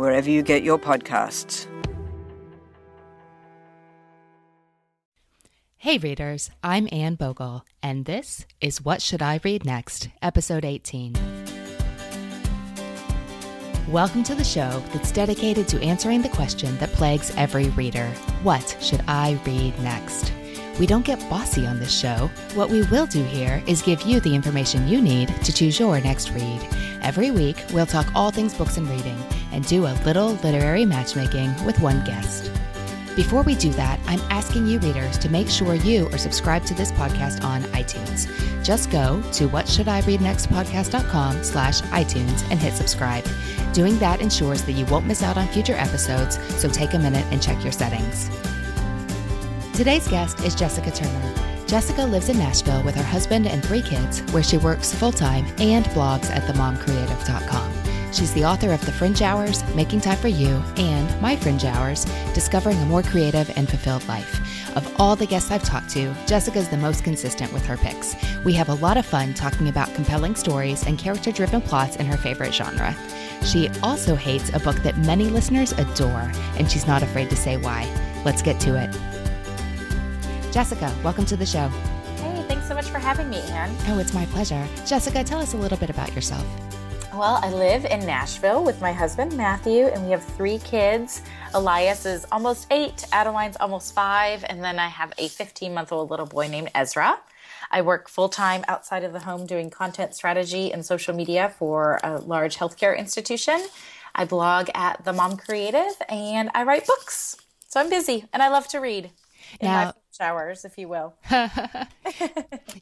wherever you get your podcasts. Hey, readers, I'm Anne Bogel, and this is What Should I Read Next, Episode 18. Welcome to the show that's dedicated to answering the question that plagues every reader What should I read next? We don't get bossy on this show. What we will do here is give you the information you need to choose your next read. Every week, we'll talk all things books and reading and do a little literary matchmaking with one guest. Before we do that, I'm asking you readers to make sure you are subscribed to this podcast on iTunes. Just go to whatshouldireadnextpodcast.com slash iTunes and hit subscribe. Doing that ensures that you won't miss out on future episodes, so take a minute and check your settings. Today's guest is Jessica Turner. Jessica lives in Nashville with her husband and three kids, where she works full time and blogs at themomcreative.com. She's the author of The Fringe Hours, Making Time for You, and My Fringe Hours, Discovering a More Creative and Fulfilled Life. Of all the guests I've talked to, Jessica's the most consistent with her picks. We have a lot of fun talking about compelling stories and character driven plots in her favorite genre. She also hates a book that many listeners adore, and she's not afraid to say why. Let's get to it. Jessica, welcome to the show. Hey, thanks so much for having me, Anne. Oh, it's my pleasure. Jessica, tell us a little bit about yourself. Well, I live in Nashville with my husband Matthew, and we have three kids. Elias is almost eight, Adeline's almost five, and then I have a 15 month old little boy named Ezra. I work full time outside of the home doing content strategy and social media for a large healthcare institution. I blog at The Mom Creative and I write books. So I'm busy and I love to read in Now- showers, if you will.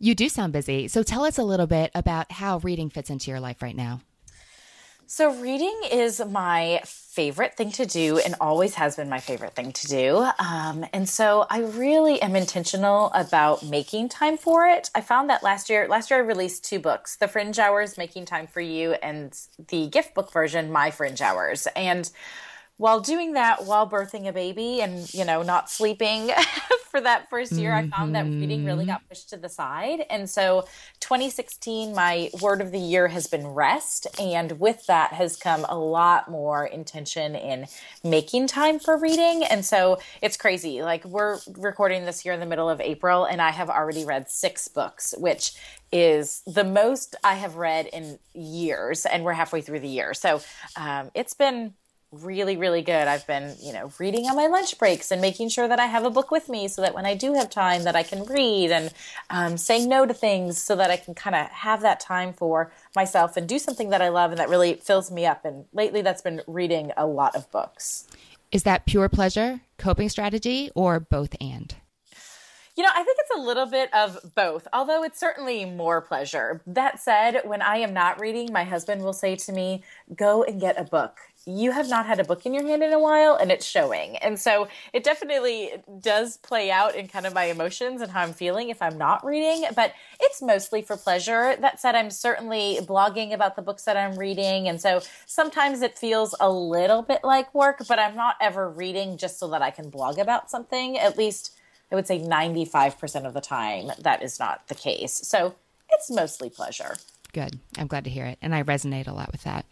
You do sound busy. So tell us a little bit about how reading fits into your life right now. So, reading is my favorite thing to do and always has been my favorite thing to do. Um, and so, I really am intentional about making time for it. I found that last year, last year I released two books The Fringe Hours, Making Time for You, and the gift book version, My Fringe Hours. And while doing that, while birthing a baby and, you know, not sleeping for that first year, I found that reading really got pushed to the side. And so 2016, my word of the year has been rest. And with that has come a lot more intention in making time for reading. And so it's crazy. Like we're recording this year in the middle of April, and I have already read six books, which is the most I have read in years. And we're halfway through the year. So um, it's been really really good i've been you know reading on my lunch breaks and making sure that i have a book with me so that when i do have time that i can read and um, saying no to things so that i can kind of have that time for myself and do something that i love and that really fills me up and lately that's been reading a lot of books Is that pure pleasure, coping strategy, or both and? You know, I think it's a little bit of both, although it's certainly more pleasure. That said, when I am not reading, my husband will say to me, Go and get a book. You have not had a book in your hand in a while, and it's showing. And so it definitely does play out in kind of my emotions and how I'm feeling if I'm not reading, but it's mostly for pleasure. That said, I'm certainly blogging about the books that I'm reading. And so sometimes it feels a little bit like work, but I'm not ever reading just so that I can blog about something. At least I would say 95% of the time, that is not the case. So it's mostly pleasure. Good. I'm glad to hear it. And I resonate a lot with that.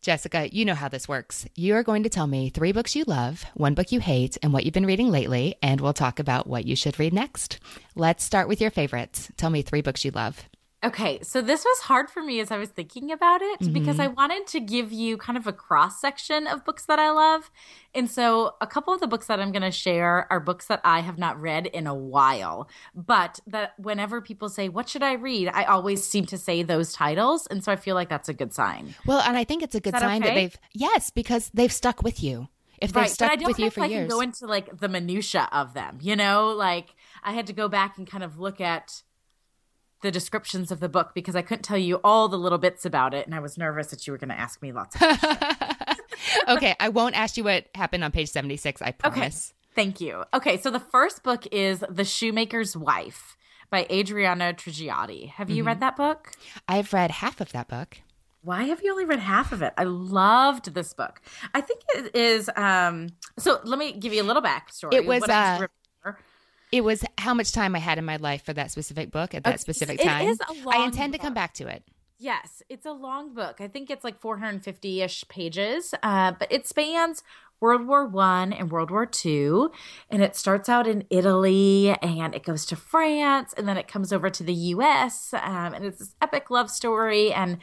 Jessica, you know how this works. You are going to tell me three books you love, one book you hate, and what you've been reading lately, and we'll talk about what you should read next. Let's start with your favorites. Tell me three books you love. Okay, so this was hard for me as I was thinking about it mm-hmm. because I wanted to give you kind of a cross section of books that I love. And so a couple of the books that I'm going to share are books that I have not read in a while, but that whenever people say, What should I read? I always seem to say those titles. And so I feel like that's a good sign. Well, and I think it's a good that sign okay? that they've, yes, because they've stuck with you. If they've right, stuck with you for I years. I can go into like the minutia of them, you know, like I had to go back and kind of look at the descriptions of the book because I couldn't tell you all the little bits about it, and I was nervous that you were going to ask me lots of questions. okay, I won't ask you what happened on page 76, I promise. Okay. Thank you. Okay, so the first book is The Shoemaker's Wife by Adriana Trigiani. Have you mm-hmm. read that book? I've read half of that book. Why have you only read half of it? I loved this book. I think it is um so let me give you a little backstory. It was uh, it was how much time I had in my life for that specific book at that specific time. It is a long I intend book. to come back to it. Yes, it's a long book. I think it's like 450 ish pages, uh, but it spans World War One and World War Two, and it starts out in Italy and it goes to France, and then it comes over to the U.S. Um, and it's this epic love story. And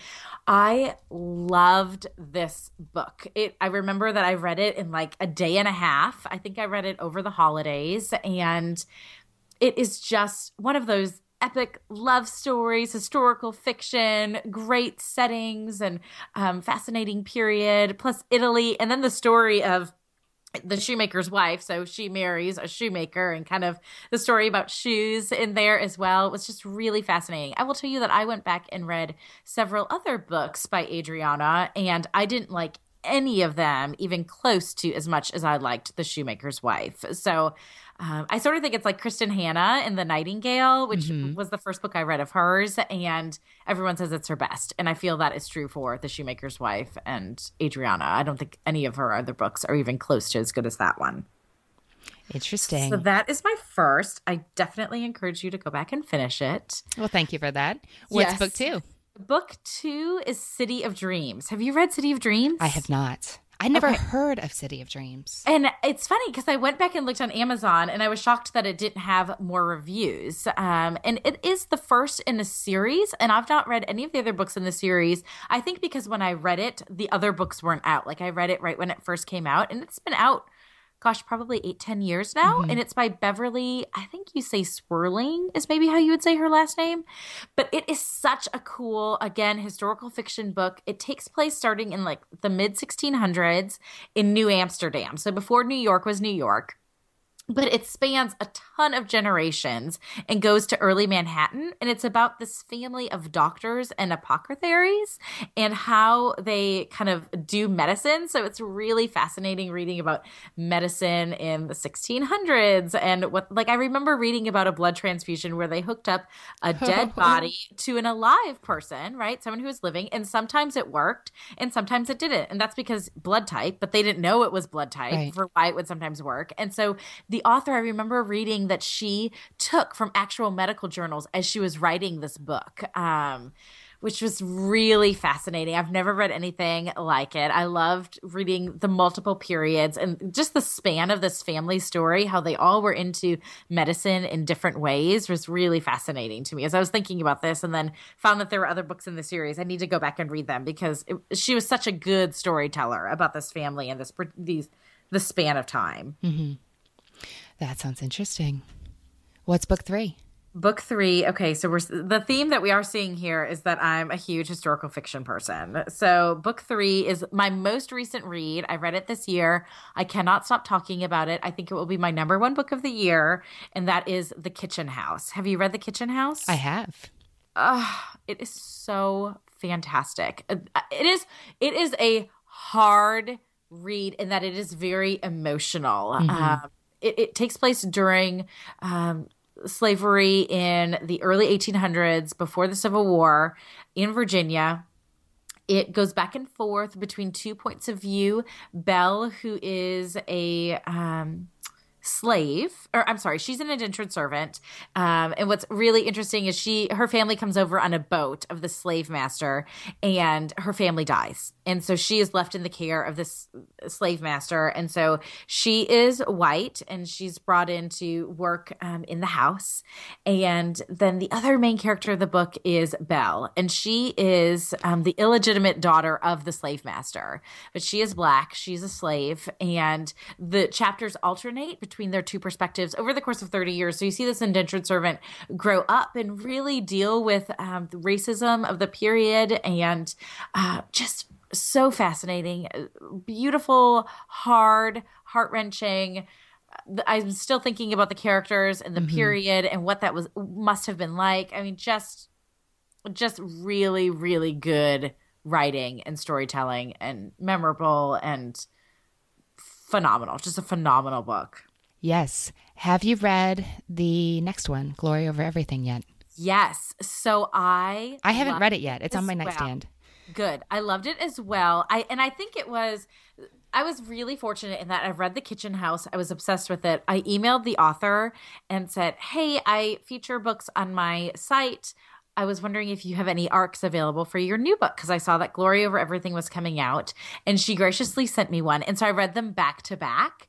I loved this book. It. I remember that I read it in like a day and a half. I think I read it over the holidays, and it is just one of those epic love stories, historical fiction, great settings, and um, fascinating period, plus Italy, and then the story of the shoemaker's wife. So she marries a shoemaker, and kind of the story about shoes in there as well. It was just really fascinating. I will tell you that I went back and read several other books by Adriana, and I didn't like any of them even close to as much as I liked The Shoemaker's Wife. So um, I sort of think it's like Kristin Hannah in The Nightingale, which mm-hmm. was the first book I read of hers, and everyone says it's her best. And I feel that is true for The Shoemaker's Wife and Adriana. I don't think any of her other books are even close to as good as that one. Interesting. So that is my first. I definitely encourage you to go back and finish it. Well, thank you for that. What's yes. book two? Book two is City of Dreams. Have you read City of Dreams? I have not. I never okay. heard of City of Dreams. And it's funny because I went back and looked on Amazon and I was shocked that it didn't have more reviews. Um, and it is the first in a series. And I've not read any of the other books in the series. I think because when I read it, the other books weren't out. Like I read it right when it first came out and it's been out gosh, probably eight, ten years now. Mm-hmm. And it's by Beverly, I think you say Swerling is maybe how you would say her last name. But it is such a cool, again, historical fiction book. It takes place starting in like the mid 1600s in New Amsterdam. So before New York was New York but it spans a ton of generations and goes to early Manhattan. And it's about this family of doctors and apothecaries and how they kind of do medicine. So it's really fascinating reading about medicine in the 1600s. And what, like, I remember reading about a blood transfusion where they hooked up a dead body to an alive person, right? Someone who was living. And sometimes it worked and sometimes it didn't. And that's because blood type, but they didn't know it was blood type right. for why it would sometimes work. And so the the author, I remember reading that she took from actual medical journals as she was writing this book. Um, which was really fascinating. I've never read anything like it. I loved reading the multiple periods and just the span of this family story, how they all were into medicine in different ways was really fascinating to me. As I was thinking about this and then found that there were other books in the series, I need to go back and read them because it, she was such a good storyteller about this family and this these the span of time. Mm-hmm. That sounds interesting. What's book three? Book three. Okay, so we're the theme that we are seeing here is that I'm a huge historical fiction person. So book three is my most recent read. I read it this year. I cannot stop talking about it. I think it will be my number one book of the year, and that is The Kitchen House. Have you read The Kitchen House? I have. Uh, it is so fantastic. Uh, it is. It is a hard read in that it is very emotional. Mm-hmm. Um, it, it takes place during um, slavery in the early 1800s before the Civil War in Virginia. It goes back and forth between two points of view. Belle, who is a um, slave, or I'm sorry, she's an indentured servant. Um, and what's really interesting is she, her family comes over on a boat of the slave master, and her family dies, and so she is left in the care of this slave master, and so she is white, and she's brought in to work um, in the house, and then the other main character of the book is Belle, and she is um, the illegitimate daughter of the slave master, but she is black, she's a slave, and the chapters alternate between their two perspectives over the course of 30 years. So you see this indentured servant grow up and really deal with um, the racism of the period and uh, just so fascinating, beautiful, hard, heart wrenching. I'm still thinking about the characters and the mm-hmm. period and what that was must have been like. I mean, just just really, really good writing and storytelling and memorable and phenomenal. Just a phenomenal book. Yes. Have you read the next one, Glory Over Everything, yet? Yes. So I I haven't read it yet. It's on my nightstand. Well. Good. I loved it as well. I and I think it was I was really fortunate in that I read The Kitchen House. I was obsessed with it. I emailed the author and said, "Hey, I feature books on my site. I was wondering if you have any arcs available for your new book because I saw that Glory Over Everything was coming out and she graciously sent me one. And so I read them back to back.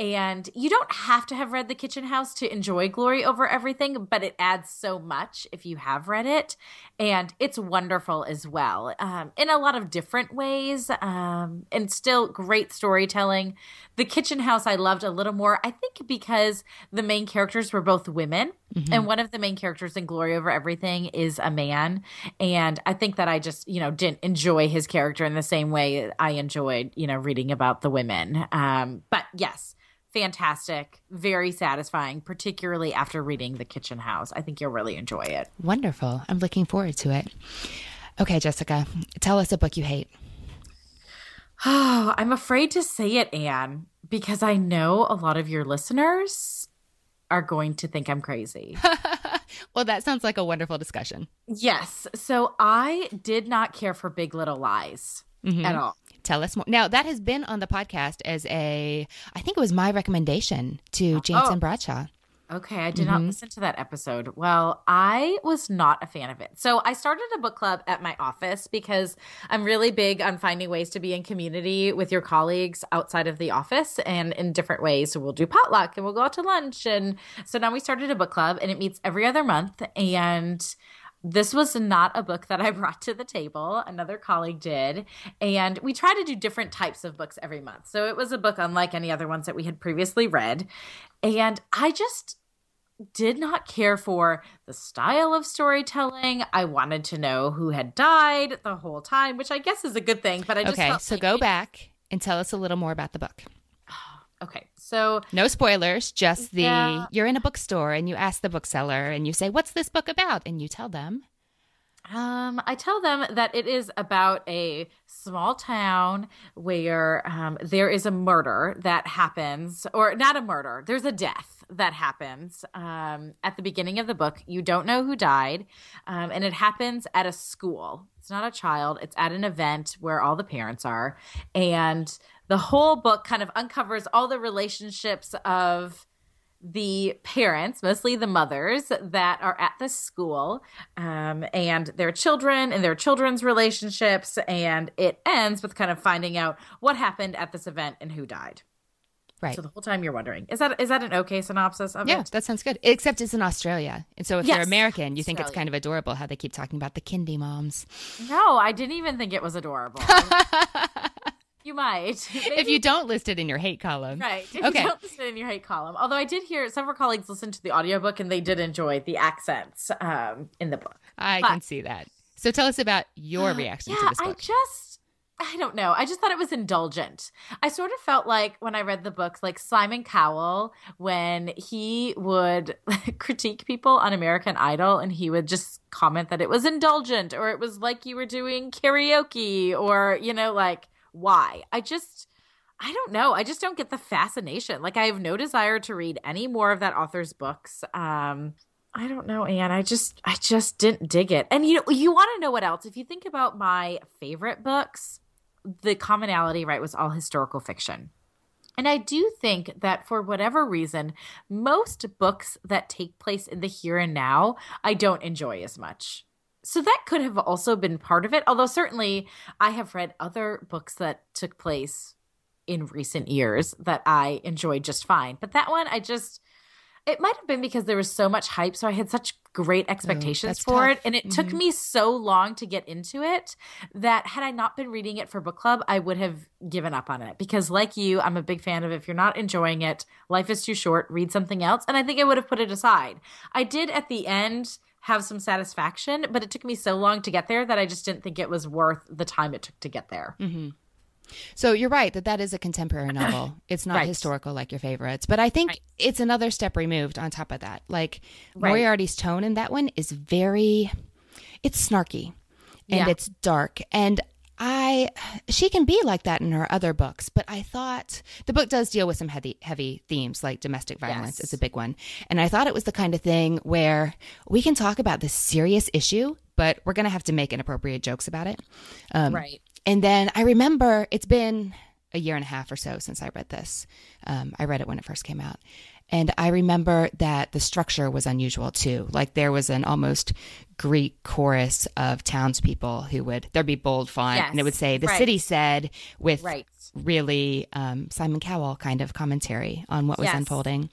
And you don't have to have read The Kitchen House to enjoy Glory Over Everything, but it adds so much if you have read it. And it's wonderful as well um, in a lot of different ways um, and still great storytelling. The Kitchen House I loved a little more, I think, because the main characters were both women. Mm-hmm. And one of the main characters in Glory Over Everything is a man. And I think that I just, you know, didn't enjoy his character in the same way I enjoyed, you know, reading about the women. Um, but yes fantastic, very satisfying, particularly after reading The Kitchen House. I think you'll really enjoy it. Wonderful. I'm looking forward to it. Okay, Jessica, tell us a book you hate. Oh, I'm afraid to say it, Anne, because I know a lot of your listeners are going to think I'm crazy. well, that sounds like a wonderful discussion. Yes. So I did not care for Big Little Lies mm-hmm. at all. Tell us more. Now, that has been on the podcast as a, I think it was my recommendation to Janssen oh. Bradshaw. Okay, I did mm-hmm. not listen to that episode. Well, I was not a fan of it. So I started a book club at my office because I'm really big on finding ways to be in community with your colleagues outside of the office and in different ways. So we'll do potluck and we'll go out to lunch. And so now we started a book club and it meets every other month. And this was not a book that I brought to the table. Another colleague did. And we try to do different types of books every month. So it was a book unlike any other ones that we had previously read. And I just did not care for the style of storytelling. I wanted to know who had died the whole time, which I guess is a good thing. But I just okay. so like go back and tell us a little more about the book. Okay. So no spoilers, just the yeah. you're in a bookstore and you ask the bookseller and you say, "What's this book about?" and you tell them. Um, I tell them that it is about a small town where um, there is a murder that happens, or not a murder. There's a death that happens um, at the beginning of the book. You don't know who died, um, and it happens at a school. It's not a child. It's at an event where all the parents are, and the whole book kind of uncovers all the relationships of the parents, mostly the mothers, that are at the school um, and their children and their children's relationships. And it ends with kind of finding out what happened at this event and who died. Right. So the whole time you're wondering, is that is that an okay synopsis of yeah, it? Yeah, that sounds good. Except it's in Australia. And so if yes. you're American, you Australia. think it's kind of adorable how they keep talking about the kindy moms. No, I didn't even think it was adorable. You might. Maybe. If you don't list it in your hate column. Right. If okay. you don't list it in your hate column. Although I did hear several colleagues listen to the audiobook and they did enjoy the accents um, in the book. I but, can see that. So tell us about your reaction yeah, to this book. I just I don't know. I just thought it was indulgent. I sort of felt like when I read the book, like Simon Cowell, when he would critique people on American Idol and he would just comment that it was indulgent or it was like you were doing karaoke or, you know, like why? I just I don't know. I just don't get the fascination. Like I have no desire to read any more of that author's books. Um I don't know, Anne. I just I just didn't dig it. And you know, you want to know what else? If you think about my favorite books, the commonality, right, was all historical fiction. And I do think that for whatever reason, most books that take place in the here and now, I don't enjoy as much. So that could have also been part of it. Although, certainly, I have read other books that took place in recent years that I enjoyed just fine. But that one, I just, it might have been because there was so much hype. So I had such great expectations Ooh, for tough. it. And it mm-hmm. took me so long to get into it that had I not been reading it for book club, I would have given up on it. Because, like you, I'm a big fan of if you're not enjoying it, life is too short, read something else. And I think I would have put it aside. I did at the end have some satisfaction, but it took me so long to get there that I just didn't think it was worth the time it took to get there. Mm-hmm. So you're right that that is a contemporary novel. It's not Right. historical like your favorites, but I think Right. it's another step removed on top of that. Like Right. Moriarty's tone in that one is very it's snarky and Yeah. it's dark and I she can be like that in her other books, but I thought the book does deal with some heavy heavy themes like domestic violence Yes. is a big one. And I thought it was the kind of thing where we can talk about this serious issue, but we're going to have to make inappropriate jokes about it. Um, right. and then I remember it's been a year and a half or so since I read this. Um, I read it when it first came out. And I remember that the structure was unusual too. Like there was an almost Greek chorus of townspeople who would, there'd be bold font and it would say, the right. city said, with Right. really um, Simon Cowell kind of commentary on what was Yes. unfolding.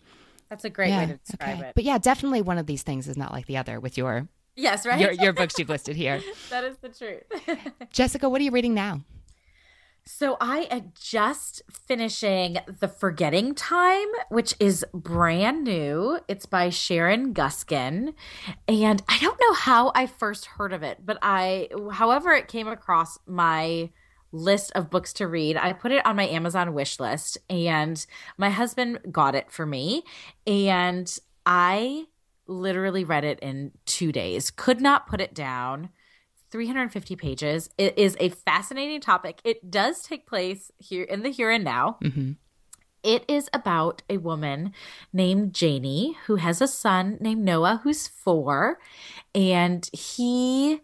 That's a great way to describe okay. it. But yeah, definitely one of these things is not like the other with your, yes, right? your, your books you've listed here. that is the truth. Jessica, what are you reading now? So I am just finishing The Forgetting Time, which is brand new. It's by Sharon Guskin. And I don't know how I first heard of it, but I however it came across my list of books to read. I put it on my Amazon wish list and my husband got it for me and I literally read it in 2 days. Could not put it down. 350 pages. It is a fascinating topic. It does take place here in the here and now. Mm-hmm. It is about a woman named Janie who has a son named Noah who's four, and he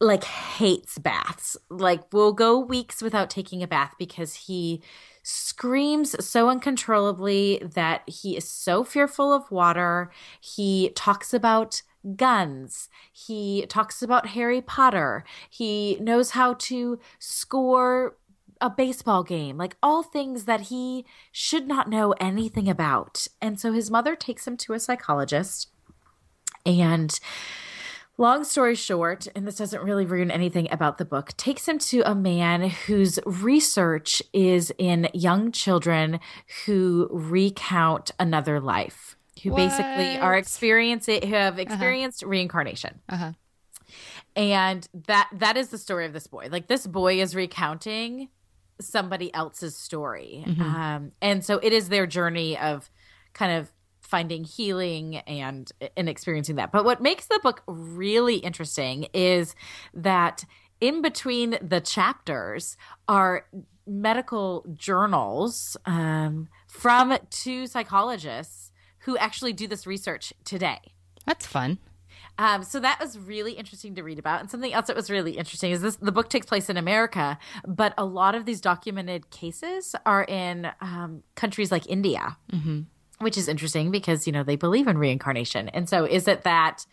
like hates baths. Like will go weeks without taking a bath because he screams so uncontrollably that he is so fearful of water. He talks about guns. He talks about Harry Potter. He knows how to score a baseball game, like all things that he should not know anything about. And so his mother takes him to a psychologist. And long story short, and this doesn't really ruin anything about the book, takes him to a man whose research is in young children who recount another life. Who basically are What? experiencing who have experienced reincarnation. Uh-huh. and that that is the story of this boy. Like this boy is recounting somebody else's story. Um, and so it is their journey of kind of finding healing and and experiencing that. But what makes the book really interesting is that in between the chapters are medical journals um, from two psychologists who actually do this research today That's fun. um, so that was really interesting to read about. And something else that was really interesting is this: the book takes place in America, but a lot of these documented cases are in um, countries like India, which is interesting because you know they believe in reincarnation. And so, is it that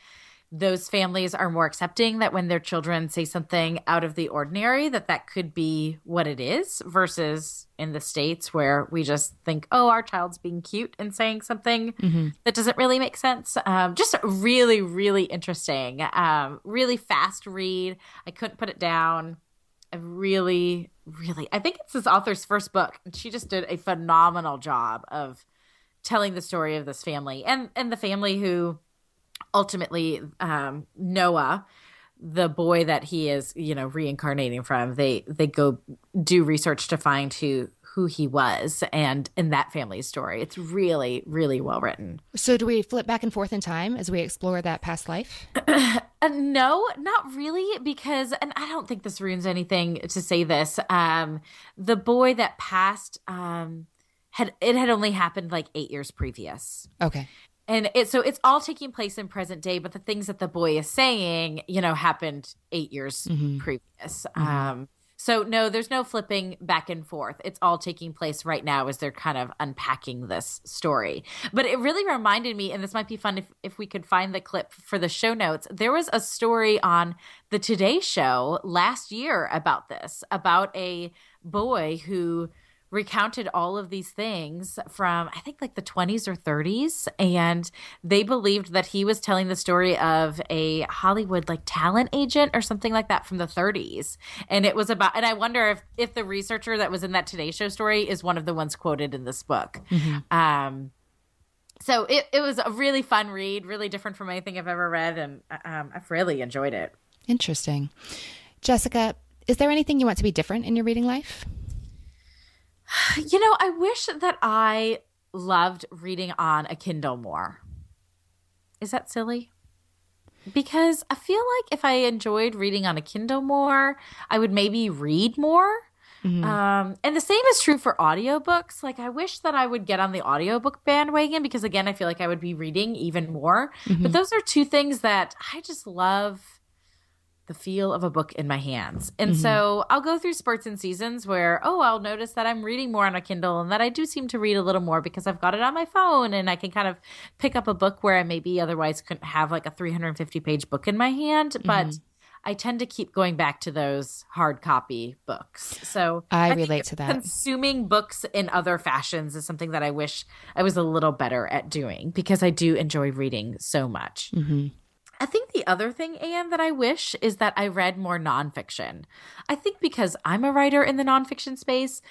those families are more accepting that when their children say something out of the ordinary, that that could be what it is, versus in the states where we just think, oh, our child's being cute and saying something that doesn't really make sense. Um, just really, really interesting. Um, really fast read. I couldn't put it down. I really, really, I think it's this author's first book, and she just did a phenomenal job of telling the story of this family and and the family who ultimately um, Noah, the boy that he is, you know, reincarnating from, they they go do research to find who who he was and in that family's story. It's really, really well written. So do we flip back and forth in time as we explore that past life? Uh, no, not really, because, and I don't think this ruins anything to say this. Um, the boy that passed, um, had it had only happened like eight years previous, Okay. And it so it's all taking place in present day. But the things that the boy is saying, you know, happened eight years previous. Um, So no, there's no flipping back and forth. It's all taking place right now as they're kind of unpacking this story. But it really reminded me, and this might be fun if, if we could find the clip for the show notes. There was a story on the Today Show last year about this, about a boy who recounted all of these things from I think like the 20s or 30s and they believed that he was telling the story of a Hollywood like talent agent or something like that from the 30s and it was about and I wonder if if the researcher that was in that Today Show story is one of the ones quoted in this book. Mm-hmm. um so it, it was a really fun read really different from anything I've ever read and um, I've really enjoyed it. Interesting. Jessica is there anything you want to be different in your reading life You know, I wish that I loved reading on a Kindle more. Is that silly? Because I feel like if I enjoyed reading on a Kindle more, I would maybe read more. Mm-hmm. Um, and the same is true for audiobooks. Like, I wish that I would get on the audiobook bandwagon because, again, I feel like I would be reading even more. Mm-hmm. But those are two things that I just love the feel of a book in my hands. And mm-hmm. so I'll go through spurts and seasons where, oh, I'll notice that I'm reading more on a Kindle and that I do seem to read a little more because I've got it on my phone and I can kind of pick up a book where I maybe otherwise couldn't have like a 350 page book in my hand. Mm-hmm. But I tend to keep going back to those hard copy books. So I, I relate to that. Consuming books in other fashions is something that I wish I was a little better at doing because I do enjoy reading so much. Mm-hmm. I think the other thing, Anne, that I wish is that I read more nonfiction. I think because I'm a writer in the nonfiction space,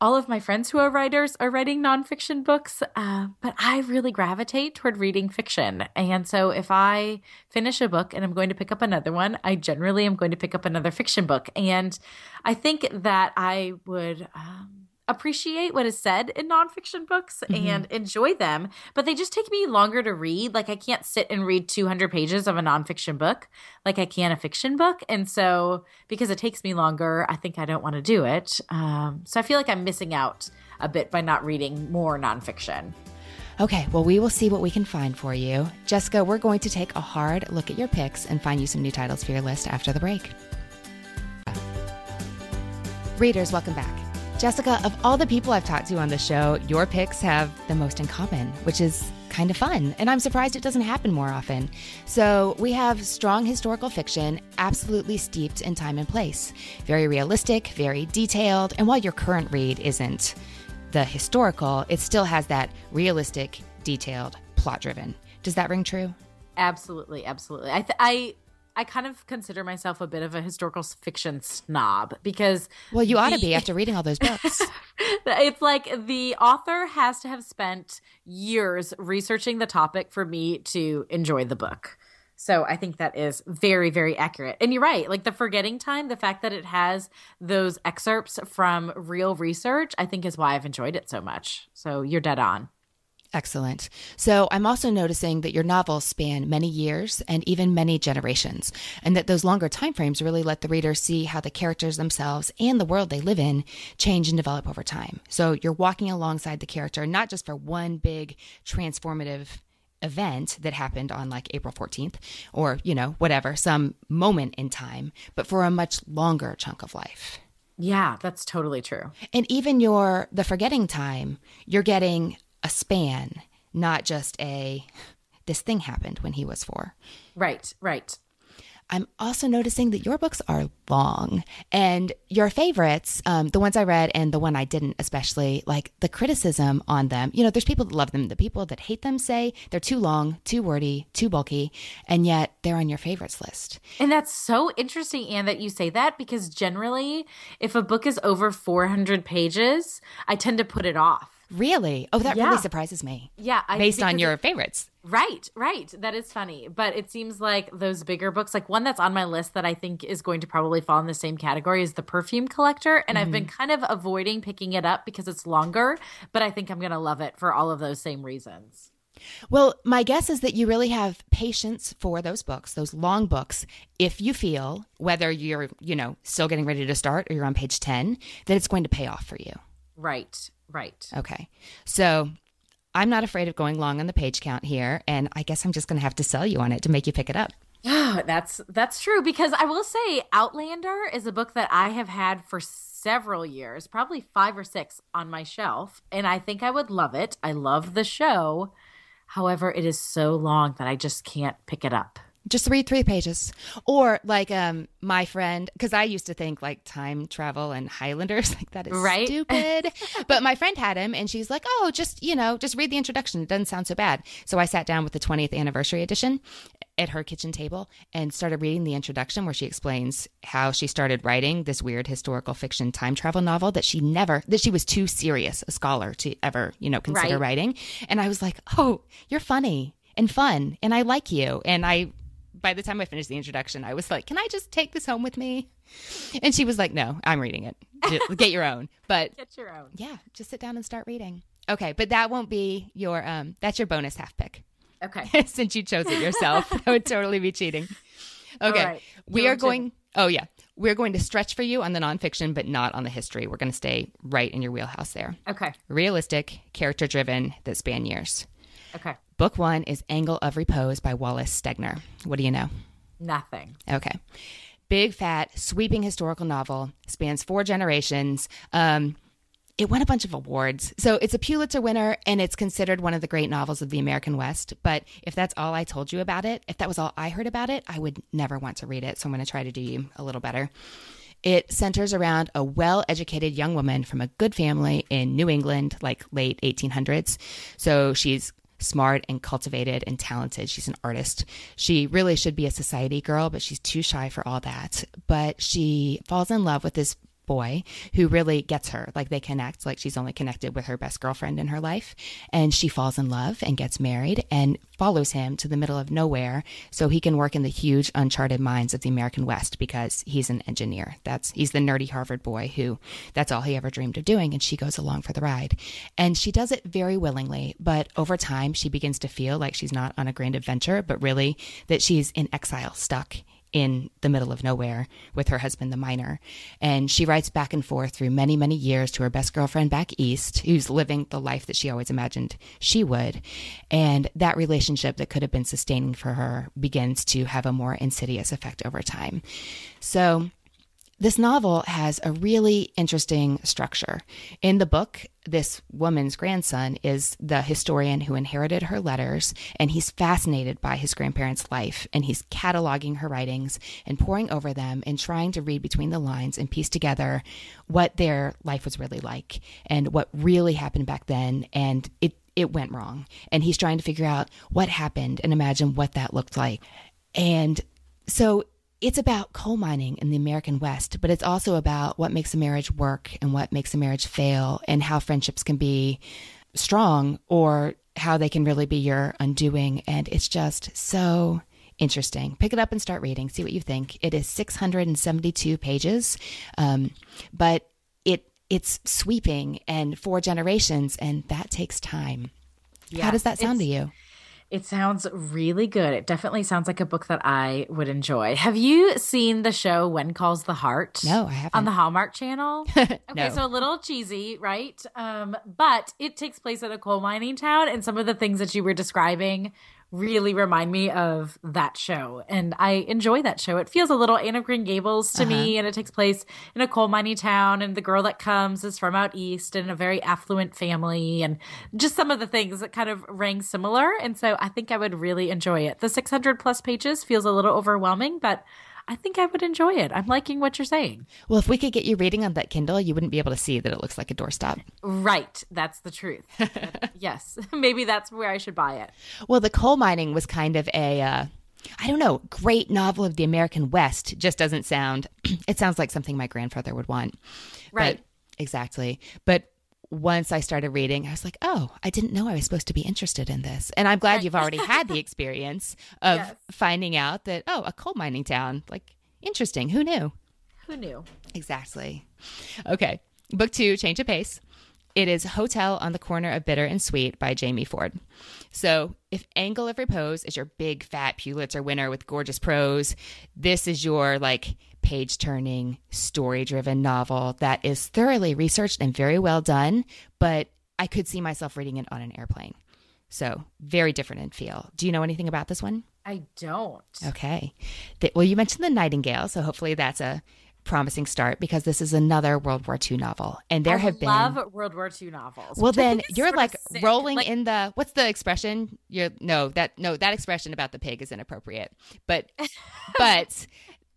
all of my friends who are writers are writing nonfiction books, uh, but I really gravitate toward reading fiction. And so if I finish a book and I'm going to pick up another one, I generally am going to pick up another fiction book. And I think that I would. Um, appreciate what is said in nonfiction books mm-hmm. and enjoy them, but they just take me longer to read. Like I can't sit and read 200 pages of a nonfiction book like I can a fiction book. And so because it takes me longer, I think I don't want to do it. Um, so I feel like I'm missing out a bit by not reading more nonfiction. Okay, well, we will see what we can find for you. Jessica, we're going to take a hard look at your picks and find you some new titles for your list after the break. Readers, welcome back. Jessica, of all the people I've talked to on the show, your picks have the most in common, which is kind of fun. And I'm surprised it doesn't happen more often. So we have strong historical fiction, absolutely steeped in time and place. Very realistic, very detailed. And while your current read isn't the historical, it still has that realistic, detailed, plot driven. Does that ring true? Absolutely, absolutely. I, th- I I kind of consider myself a bit of a historical fiction snob because well, you ought the, to be after reading all those books. it's like the author has to have spent years researching the topic for me to enjoy the book. So I think that is very, very accurate. And you're right. Like the forgetting time, the fact that it has those excerpts from real research, I think is why I've enjoyed it so much. So you're dead on. Excellent. So I'm also noticing that your novels span many years and even many generations, and that those longer time frames really let the reader see how the characters themselves and the world they live in change and develop over time. So you're walking alongside the character not just for one big transformative event that happened on like April 14th or, you know, whatever, some moment in time, but for a much longer chunk of life. Yeah, that's totally true. And even your the forgetting time, you're getting a span, not just a this thing happened when he was four. Right, right. I'm also noticing that your books are long and your favorites, um, the ones I read and the one I didn't, especially, like the criticism on them. You know, there's people that love them, the people that hate them say they're too long, too wordy, too bulky, and yet they're on your favorites list. And that's so interesting, Anne, that you say that because generally, if a book is over 400 pages, I tend to put it off Really? Oh, that yeah. really surprises me. Yeah. I, Based on your it, favorites. Right, right. That is funny. But it seems like those bigger books, like one that's on my list that I think is going to probably fall in the same category is The Perfume Collector. And mm-hmm. I've been mm-hmm. kind of avoiding picking it up because it's longer, but I think I'm going to love it for all of those same reasons. Well, my guess is that you really have patience for those books, those long books, if you feel whether you're, you know, still getting ready to start or you're on page 10, that it's going to pay off for you. Right. Right. Okay. So I'm not afraid of going long on the page count here, and I guess I'm just going to have to sell you on it to make you pick it up. that's that's true because I will say Outlander is a book that I have had for several years, probably 5 or 6 on my shelf, and I think I would love it. I love the show. However, it is so long that I just can't pick it up just read three pages or like um my friend because i used to think like time travel and highlanders like that is right? stupid but my friend had him and she's like oh just you know just read the introduction it doesn't sound so bad so i sat down with the 20th anniversary edition at her kitchen table and started reading the introduction where she explains how she started writing this weird historical fiction time travel novel that she never that she was too serious a scholar to ever you know consider right. writing and i was like oh you're funny and fun and I like you. And I by the time I finished the introduction, I was like, "Can I just take this home with me?" And she was like, "No, I'm reading it. Get your own." But get your own. Yeah, just sit down and start reading. Okay, but that won't be your um that's your bonus half pick. Okay. Since you chose it yourself, that would totally be cheating. Okay. Right. We are going Oh yeah. We're going to stretch for you on the nonfiction, but not on the history. We're going to stay right in your wheelhouse there. Okay. Realistic, character driven, that span years. Okay. Book one is Angle of Repose by Wallace Stegner. What do you know? Nothing. Okay. Big, fat, sweeping historical novel, spans four generations. Um, it won a bunch of awards. So it's a Pulitzer winner and it's considered one of the great novels of the American West. But if that's all I told you about it, if that was all I heard about it, I would never want to read it. So I'm going to try to do you a little better. It centers around a well educated young woman from a good family in New England, like late 1800s. So she's smart and cultivated and talented. She's an artist. She really should be a society girl, but she's too shy for all that. But she falls in love with this boy who really gets her. Like they connect, like she's only connected with her best girlfriend in her life. And she falls in love and gets married and follows him to the middle of nowhere so he can work in the huge uncharted mines of the American West because he's an engineer. That's he's the nerdy Harvard boy who that's all he ever dreamed of doing and she goes along for the ride. And she does it very willingly, but over time she begins to feel like she's not on a grand adventure, but really that she's in exile, stuck in the middle of nowhere with her husband, the miner. And she writes back and forth through many, many years to her best girlfriend back east, who's living the life that she always imagined she would. And that relationship that could have been sustaining for her begins to have a more insidious effect over time. So, this novel has a really interesting structure. In the book, this woman's grandson is the historian who inherited her letters, and he's fascinated by his grandparents' life, and he's cataloging her writings and poring over them and trying to read between the lines and piece together what their life was really like and what really happened back then. And it, it went wrong. And he's trying to figure out what happened and imagine what that looked like. And so it's about coal mining in the American West, but it's also about what makes a marriage work and what makes a marriage fail and how friendships can be strong or how they can really be your undoing. And it's just so interesting. Pick it up and start reading. See what you think. It is 672 pages, um, but it it's sweeping and four generations, and that takes time. Yeah, how does that sound to you? It sounds really good. It definitely sounds like a book that I would enjoy. Have you seen the show When Calls the Heart? No, I haven't. On the Hallmark Channel? okay, no. so a little cheesy, right? Um, but it takes place at a coal mining town, and some of the things that you were describing really remind me of that show. And I enjoy that show. It feels a little Anne of Green Gables to uh-huh. me, and it takes place in a coal mining town. And the girl that comes is from out east and a very affluent family, and just some of the things that kind of rang similar. And so I think I would really enjoy it. The 600 plus pages feels a little overwhelming, but I think I would enjoy it. I'm liking what you're saying. Well, if we could get you reading on that Kindle, you wouldn't be able to see that it looks like a doorstop. Right. That's the truth. yes. Maybe that's where I should buy it. Well, the coal mining was kind of a. Uh, I don't know, great novel of the American West just doesn't sound, it sounds like something my grandfather would want. Right. But, exactly. But once I started reading, I was like, oh, I didn't know I was supposed to be interested in this. And I'm glad you've already had the experience of yes. finding out that, oh, a coal mining town. Like, interesting. Who knew? Who knew? Exactly. Okay. Book two, Change of Pace. It is Hotel on the Corner of Bitter and Sweet by Jamie Ford. So, if Angle of Repose is your big fat Pulitzer winner with gorgeous prose, this is your like page turning, story driven novel that is thoroughly researched and very well done, but I could see myself reading it on an airplane. So, very different in feel. Do you know anything about this one? I don't. Okay. The, well, you mentioned the Nightingale, so hopefully that's a promising start because this is another World War II novel, and there I have been love World War II novels. Well, then you're like sick. rolling Like, in the what's the expression? You're no that no that expression about the pig is inappropriate, but but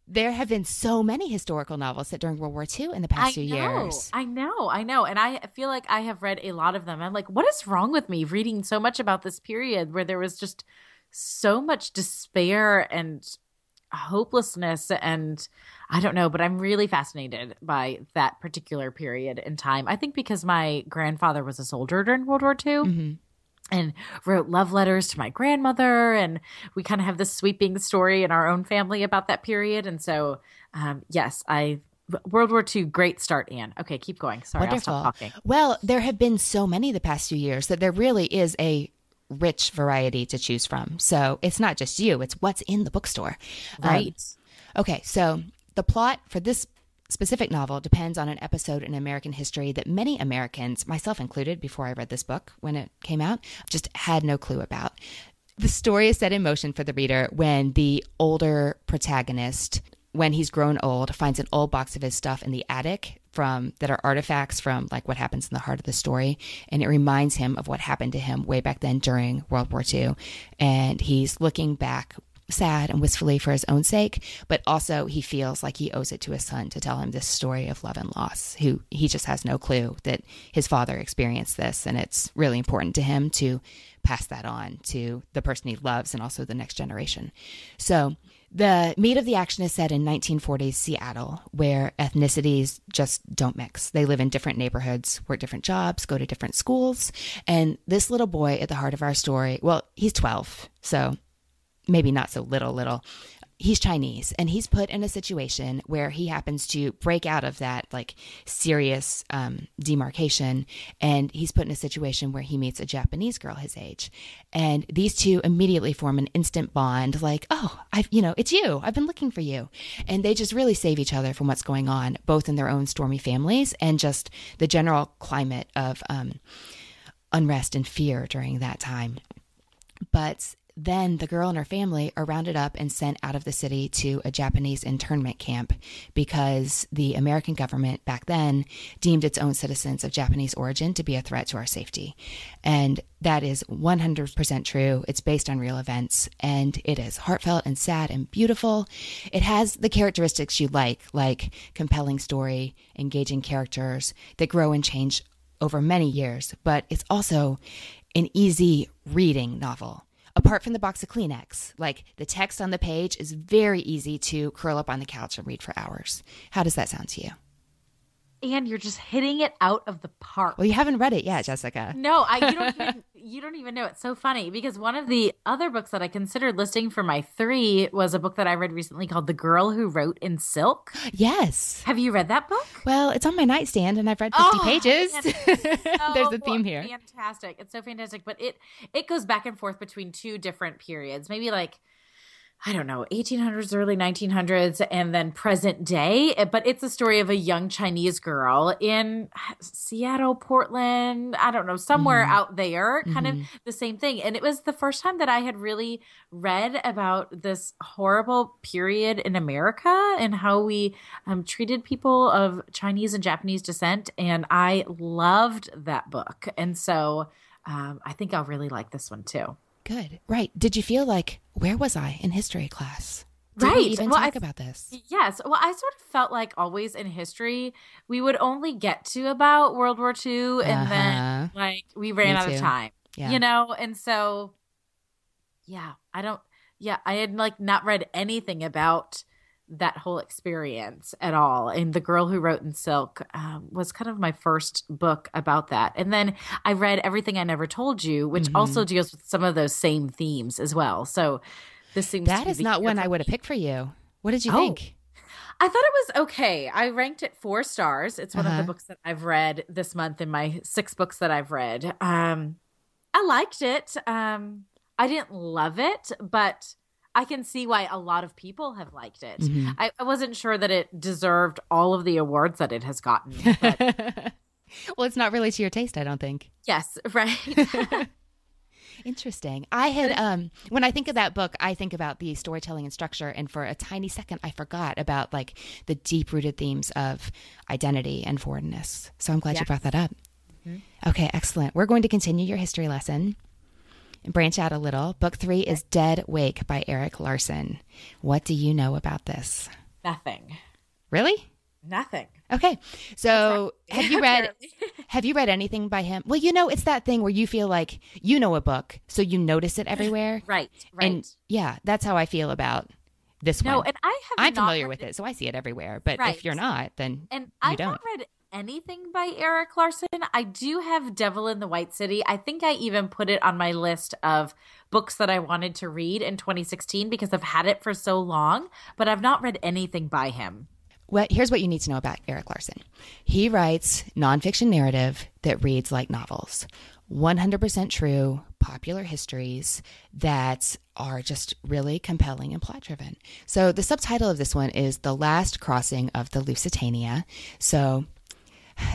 there have been so many historical novels set during World War II in the past I few know, years. I know, I know, and I feel like I have read a lot of them. I'm like, what is wrong with me reading so much about this period where there was just so much despair and hopelessness and I don't know, but I'm really fascinated by that particular period in time. I think because my grandfather was a soldier during World War II Mhm. And wrote love letters to my grandmother and we kind of have this sweeping story in our own family about that period and so um, yes i world war ii great start anne okay keep going sorry Wonderful. i'll stop talking Well, there have been so many the past few years that there really is a rich variety to choose from. So it's not just you; it's what's in the bookstore. Um, right Okay, so the plot for this specific novel depends on an episode in American history that many Americans, myself included, before I read this book when it came out, just had no clue about. The story is set in motion for the reader when the older protagonist, when he's grown old, finds an old box of his stuff in the attic from that are artifacts from like what happens in the heart of the story and it reminds him of what happened to him way back then during World War II and he's looking back sad and wistfully for his own sake, but also he feels like he owes it to his son to tell him this story of love and loss, who he just has no clue that his father experienced this. And it's really important to him to pass that on to the person he loves and also the next generation. So the meat of the action is set in 1940s Seattle, where ethnicities just don't mix. They live in different neighborhoods, work different jobs, go to different schools. And this little boy at the heart of our story, well, he's 12, so maybe not so little, little. He's Chinese and he's put in a situation where he happens to break out of that like serious um, demarcation. And he's put in a situation where he meets a Japanese girl his age. And these two immediately form an instant bond like, oh, I've, you know, it's you. I've been looking for you. And they just really save each other from what's going on, both in their own stormy families and just the general climate of um, unrest and fear during that time. But then the girl and her family are rounded up and sent out of the city to a Japanese internment camp because the American government back then deemed its own citizens of Japanese origin to be a threat to our safety. And that is 100% true. It's based on real events and it is heartfelt and sad and beautiful. It has the characteristics you like, like compelling story, engaging characters that grow and change over many years, but it's also an easy reading novel. Apart from the box of Kleenex, like the text on the page is very easy to curl up on the couch and read for hours. How does that sound to you? And you're just hitting it out of the park Well, you haven't read it yet, Jessica. No, I you don't even you don't even know. It's so funny because one of the other books that I considered listing for my three was a book that I read recently called The Girl Who Wrote in Silk. Yes. Have you read that book? Well, it's on my nightstand and I've read 50 Oh, pages. it's There's a theme here. Fantastic. It's so fantastic, but it it goes back and forth between two different periods. Maybe like I don't know, 1800s, early 1900s, and then present day. Eh, But it's a story of a young Chinese girl in Seattle, Portland, I don't know, somewhere Mm-hmm. out there, kind of the same thing. And it was the first time that I had really read about this horrible period in America and how we um, treated people of Chinese and Japanese descent. And I loved that book. And so um, I think I'll really like this one too. Good. Right. Did you feel like, where was I in history class? Did Right. we even Well, talk I- about this? Yes. Well, I sort of felt like always in history, we would only get to about World War II and Uh-huh. then like we ran Me out of time. Yeah. You know? And so, yeah, I don't, yeah, I had like not read anything about that whole experience at all. And The Girl Who Wrote in Silk um, was kind of my first book about that. And then I read Everything I Never Told You, which Mm-hmm. also deals with some of those same themes as well. So this seems to That is not one I would have picked for you. What did you Oh. think? I thought it was okay. I ranked it four stars. It's one of Uh-huh. the books that I've read this month in my six books that I've read. Um, I liked it. Um, I didn't love it, but I can see why a lot of people have liked it. Mhm. I, I wasn't sure that it deserved all of the awards that it has gotten. But well, it's not really to your taste, I don't think. yes, right. Interesting. I had um when I think of that book, I think about the storytelling and structure and for a tiny second I forgot about like the deep-rooted themes of identity and foreignness. So I'm glad yes. you brought that up. Mm-hmm. Okay, excellent. We're going to continue your history lesson and branch out a little. Book 3 is Dead Wake by Erik Larson. What do you know about this? Nothing. Really? Nothing. Okay. So have you read have you read anything by him? Well, you know, it's that thing where you feel like you know a book, so you notice it everywhere. right. Right. And yeah, that's how I feel about this no, one. No, and I have I'm familiar with it. it, so I see it everywhere. But right. if you're not, then and I've don't. not read anything by Erik Larson. I do have Devil in the White City. I think I even put it on my list of books that I wanted to read in 2016 because I've had it for so long, but I've not read anything by him. Well, here's what you need to know about Erik Larson. He writes nonfiction narrative that reads like novels. 100% true, popular histories that are just really compelling and plot driven. So, the subtitle of this one is The Last Crossing of the Lusitania. So,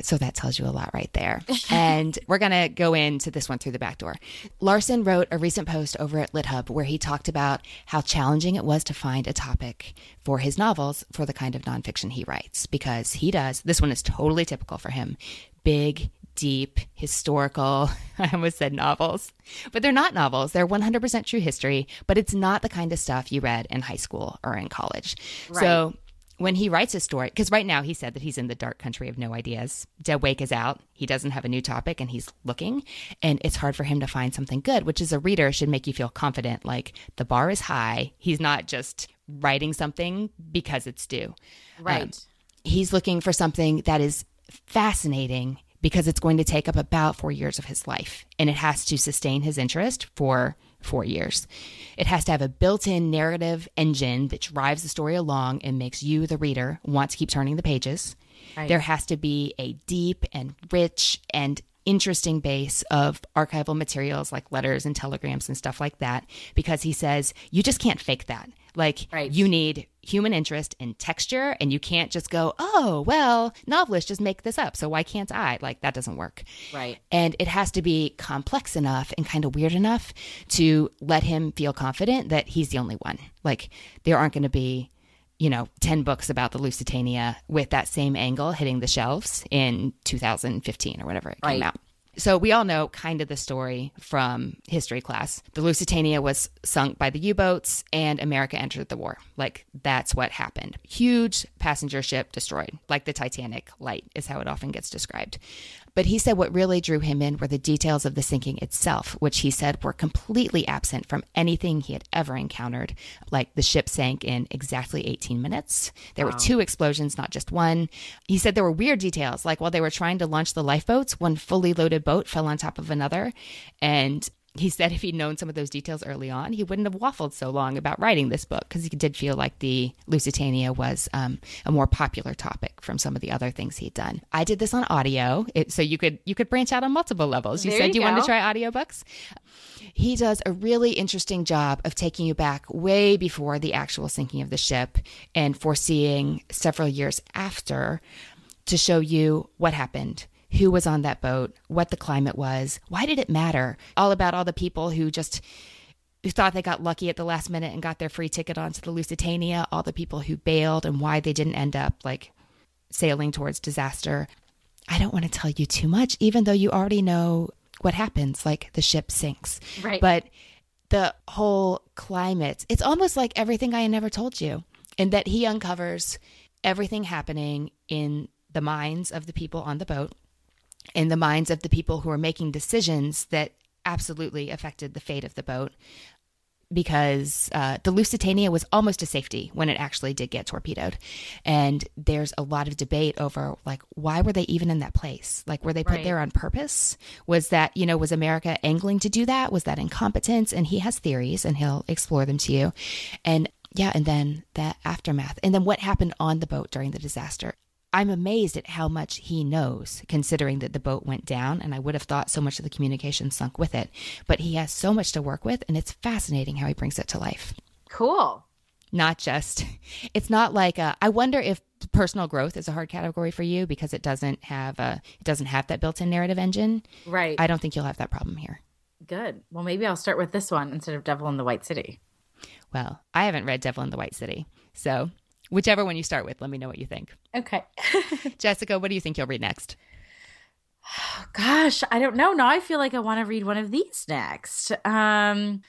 so that tells you a lot right there. and we're going to go into this one through the back door. Larson wrote a recent post over at LitHub where he talked about how challenging it was to find a topic for his novels for the kind of nonfiction he writes because he does. This one is totally typical for him. Big, deep, historical, I almost said novels, but they're not novels. They're 100% true history, but it's not the kind of stuff you read in high school or in college. Right. So when he writes a story, because right now he said that he's in the dark country of no ideas. Dead Wake is out. He doesn't have a new topic and he's looking, and it's hard for him to find something good, which as a reader should make you feel confident. Like the bar is high. He's not just writing something because it's due. Right. Um, he's looking for something that is fascinating because it's going to take up about four years of his life and it has to sustain his interest for four years. It has to have a built in narrative engine that drives the story along and makes you, the reader, want to keep turning the pages. Right. There has to be a deep and rich and interesting base of archival materials like letters and telegrams and stuff like that because he says you just can't fake that. Like right. you need human interest and texture and you can't just go, "Oh, well, novelists just make this up, so why can't I?" Like that doesn't work. Right. And it has to be complex enough and kind of weird enough to let him feel confident that he's the only one. Like there aren't going to be you know, 10 books about the Lusitania with that same angle hitting the shelves in 2015 or whatever it right. came out. So we all know kind of the story from history class. The Lusitania was sunk by the U-boats and America entered the war. Like that's what happened. Huge passenger ship destroyed, like the Titanic light is how it often gets described. But he said what really drew him in were the details of the sinking itself, which he said were completely absent from anything he had ever encountered. Like the ship sank in exactly 18 minutes. There wow. were two explosions, not just one. He said there were weird details, like while they were trying to launch the lifeboats, one fully loaded boat fell on top of another. And he said if he'd known some of those details early on, he wouldn't have waffled so long about writing this book because he did feel like the Lusitania was um, a more popular topic from some of the other things he'd done. I did this on audio, it, so you could you could branch out on multiple levels. You there said you, you wanted to try audiobooks. He does a really interesting job of taking you back way before the actual sinking of the ship and foreseeing several years after to show you what happened who was on that boat, what the climate was, why did it matter, all about all the people who just who thought they got lucky at the last minute and got their free ticket onto the Lusitania, all the people who bailed and why they didn't end up like sailing towards disaster. I don't want to tell you too much, even though you already know what happens, like the ship sinks. Right. But the whole climate, it's almost like everything I never told you, and that he uncovers everything happening in the minds of the people on the boat in the minds of the people who were making decisions that absolutely affected the fate of the boat because uh, the Lusitania was almost a safety when it actually did get torpedoed. And there's a lot of debate over like why were they even in that place? Like were they put right. there on purpose? Was that, you know, was America angling to do that? Was that incompetence? And he has theories and he'll explore them to you. And yeah, and then that aftermath. And then what happened on the boat during the disaster. I'm amazed at how much he knows, considering that the boat went down, and I would have thought so much of the communication sunk with it. But he has so much to work with, and it's fascinating how he brings it to life. Cool. Not just, it's not like a, I wonder if personal growth is a hard category for you because it doesn't have a, it doesn't have that built-in narrative engine. Right. I don't think you'll have that problem here. Good. Well, maybe I'll start with this one instead of Devil in the White City. Well, I haven't read Devil in the White City. So, whichever one you start with, let me know what you think. Okay. Jessica, what do you think you'll read next? Gosh, I don't know. Now I feel like I want to read one of these next. Um,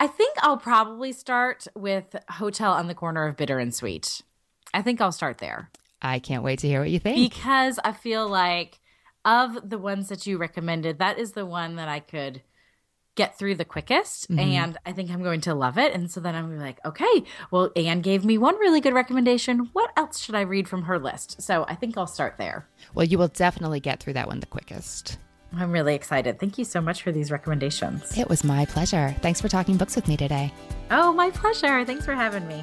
I think I'll probably start with Hotel on the Corner of Bitter and Sweet. I think I'll start there. I can't wait to hear what you think. Because I feel like of the ones that you recommended, that is the one that I could get through the quickest mm-hmm. and I think I'm going to love it. And so then I'm like, okay, well, Anne gave me one really good recommendation. What else should I read from her list? So I think I'll start there. Well, you will definitely get through that one the quickest. I'm really excited. Thank you so much for these recommendations. It was my pleasure. Thanks for talking books with me today. Oh, my pleasure. Thanks for having me.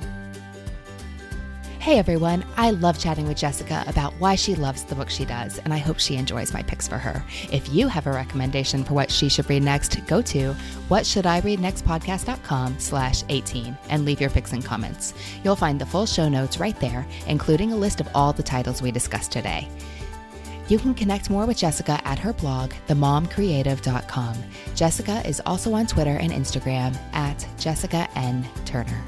Hey everyone, I love chatting with Jessica about why she loves the book she does, and I hope she enjoys my picks for her. If you have a recommendation for what she should read next, go to whatshouldireadnextpodcast.com slash 18 and leave your picks and comments. You'll find the full show notes right there, including a list of all the titles we discussed today. You can connect more with Jessica at her blog, themomcreative.com. Jessica is also on Twitter and Instagram at Jessica N. Turner.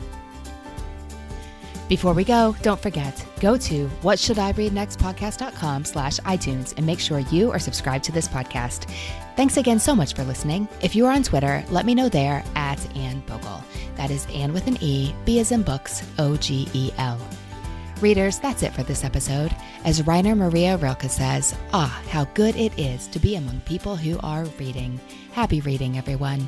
Before we go, don't forget, go to whatshouldireadnextpodcast.com slash iTunes and make sure you are subscribed to this podcast. Thanks again so much for listening. If you are on Twitter, let me know there at Anne Bogel. That is Anne with an E, B as in books, O G E L. Readers, that's it for this episode. As Rainer Maria Rilke says, ah, how good it is to be among people who are reading. Happy reading, everyone.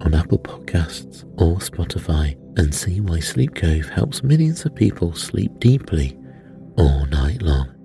on Apple Podcasts or Spotify and see why Sleep Cove helps millions of people sleep deeply all night long.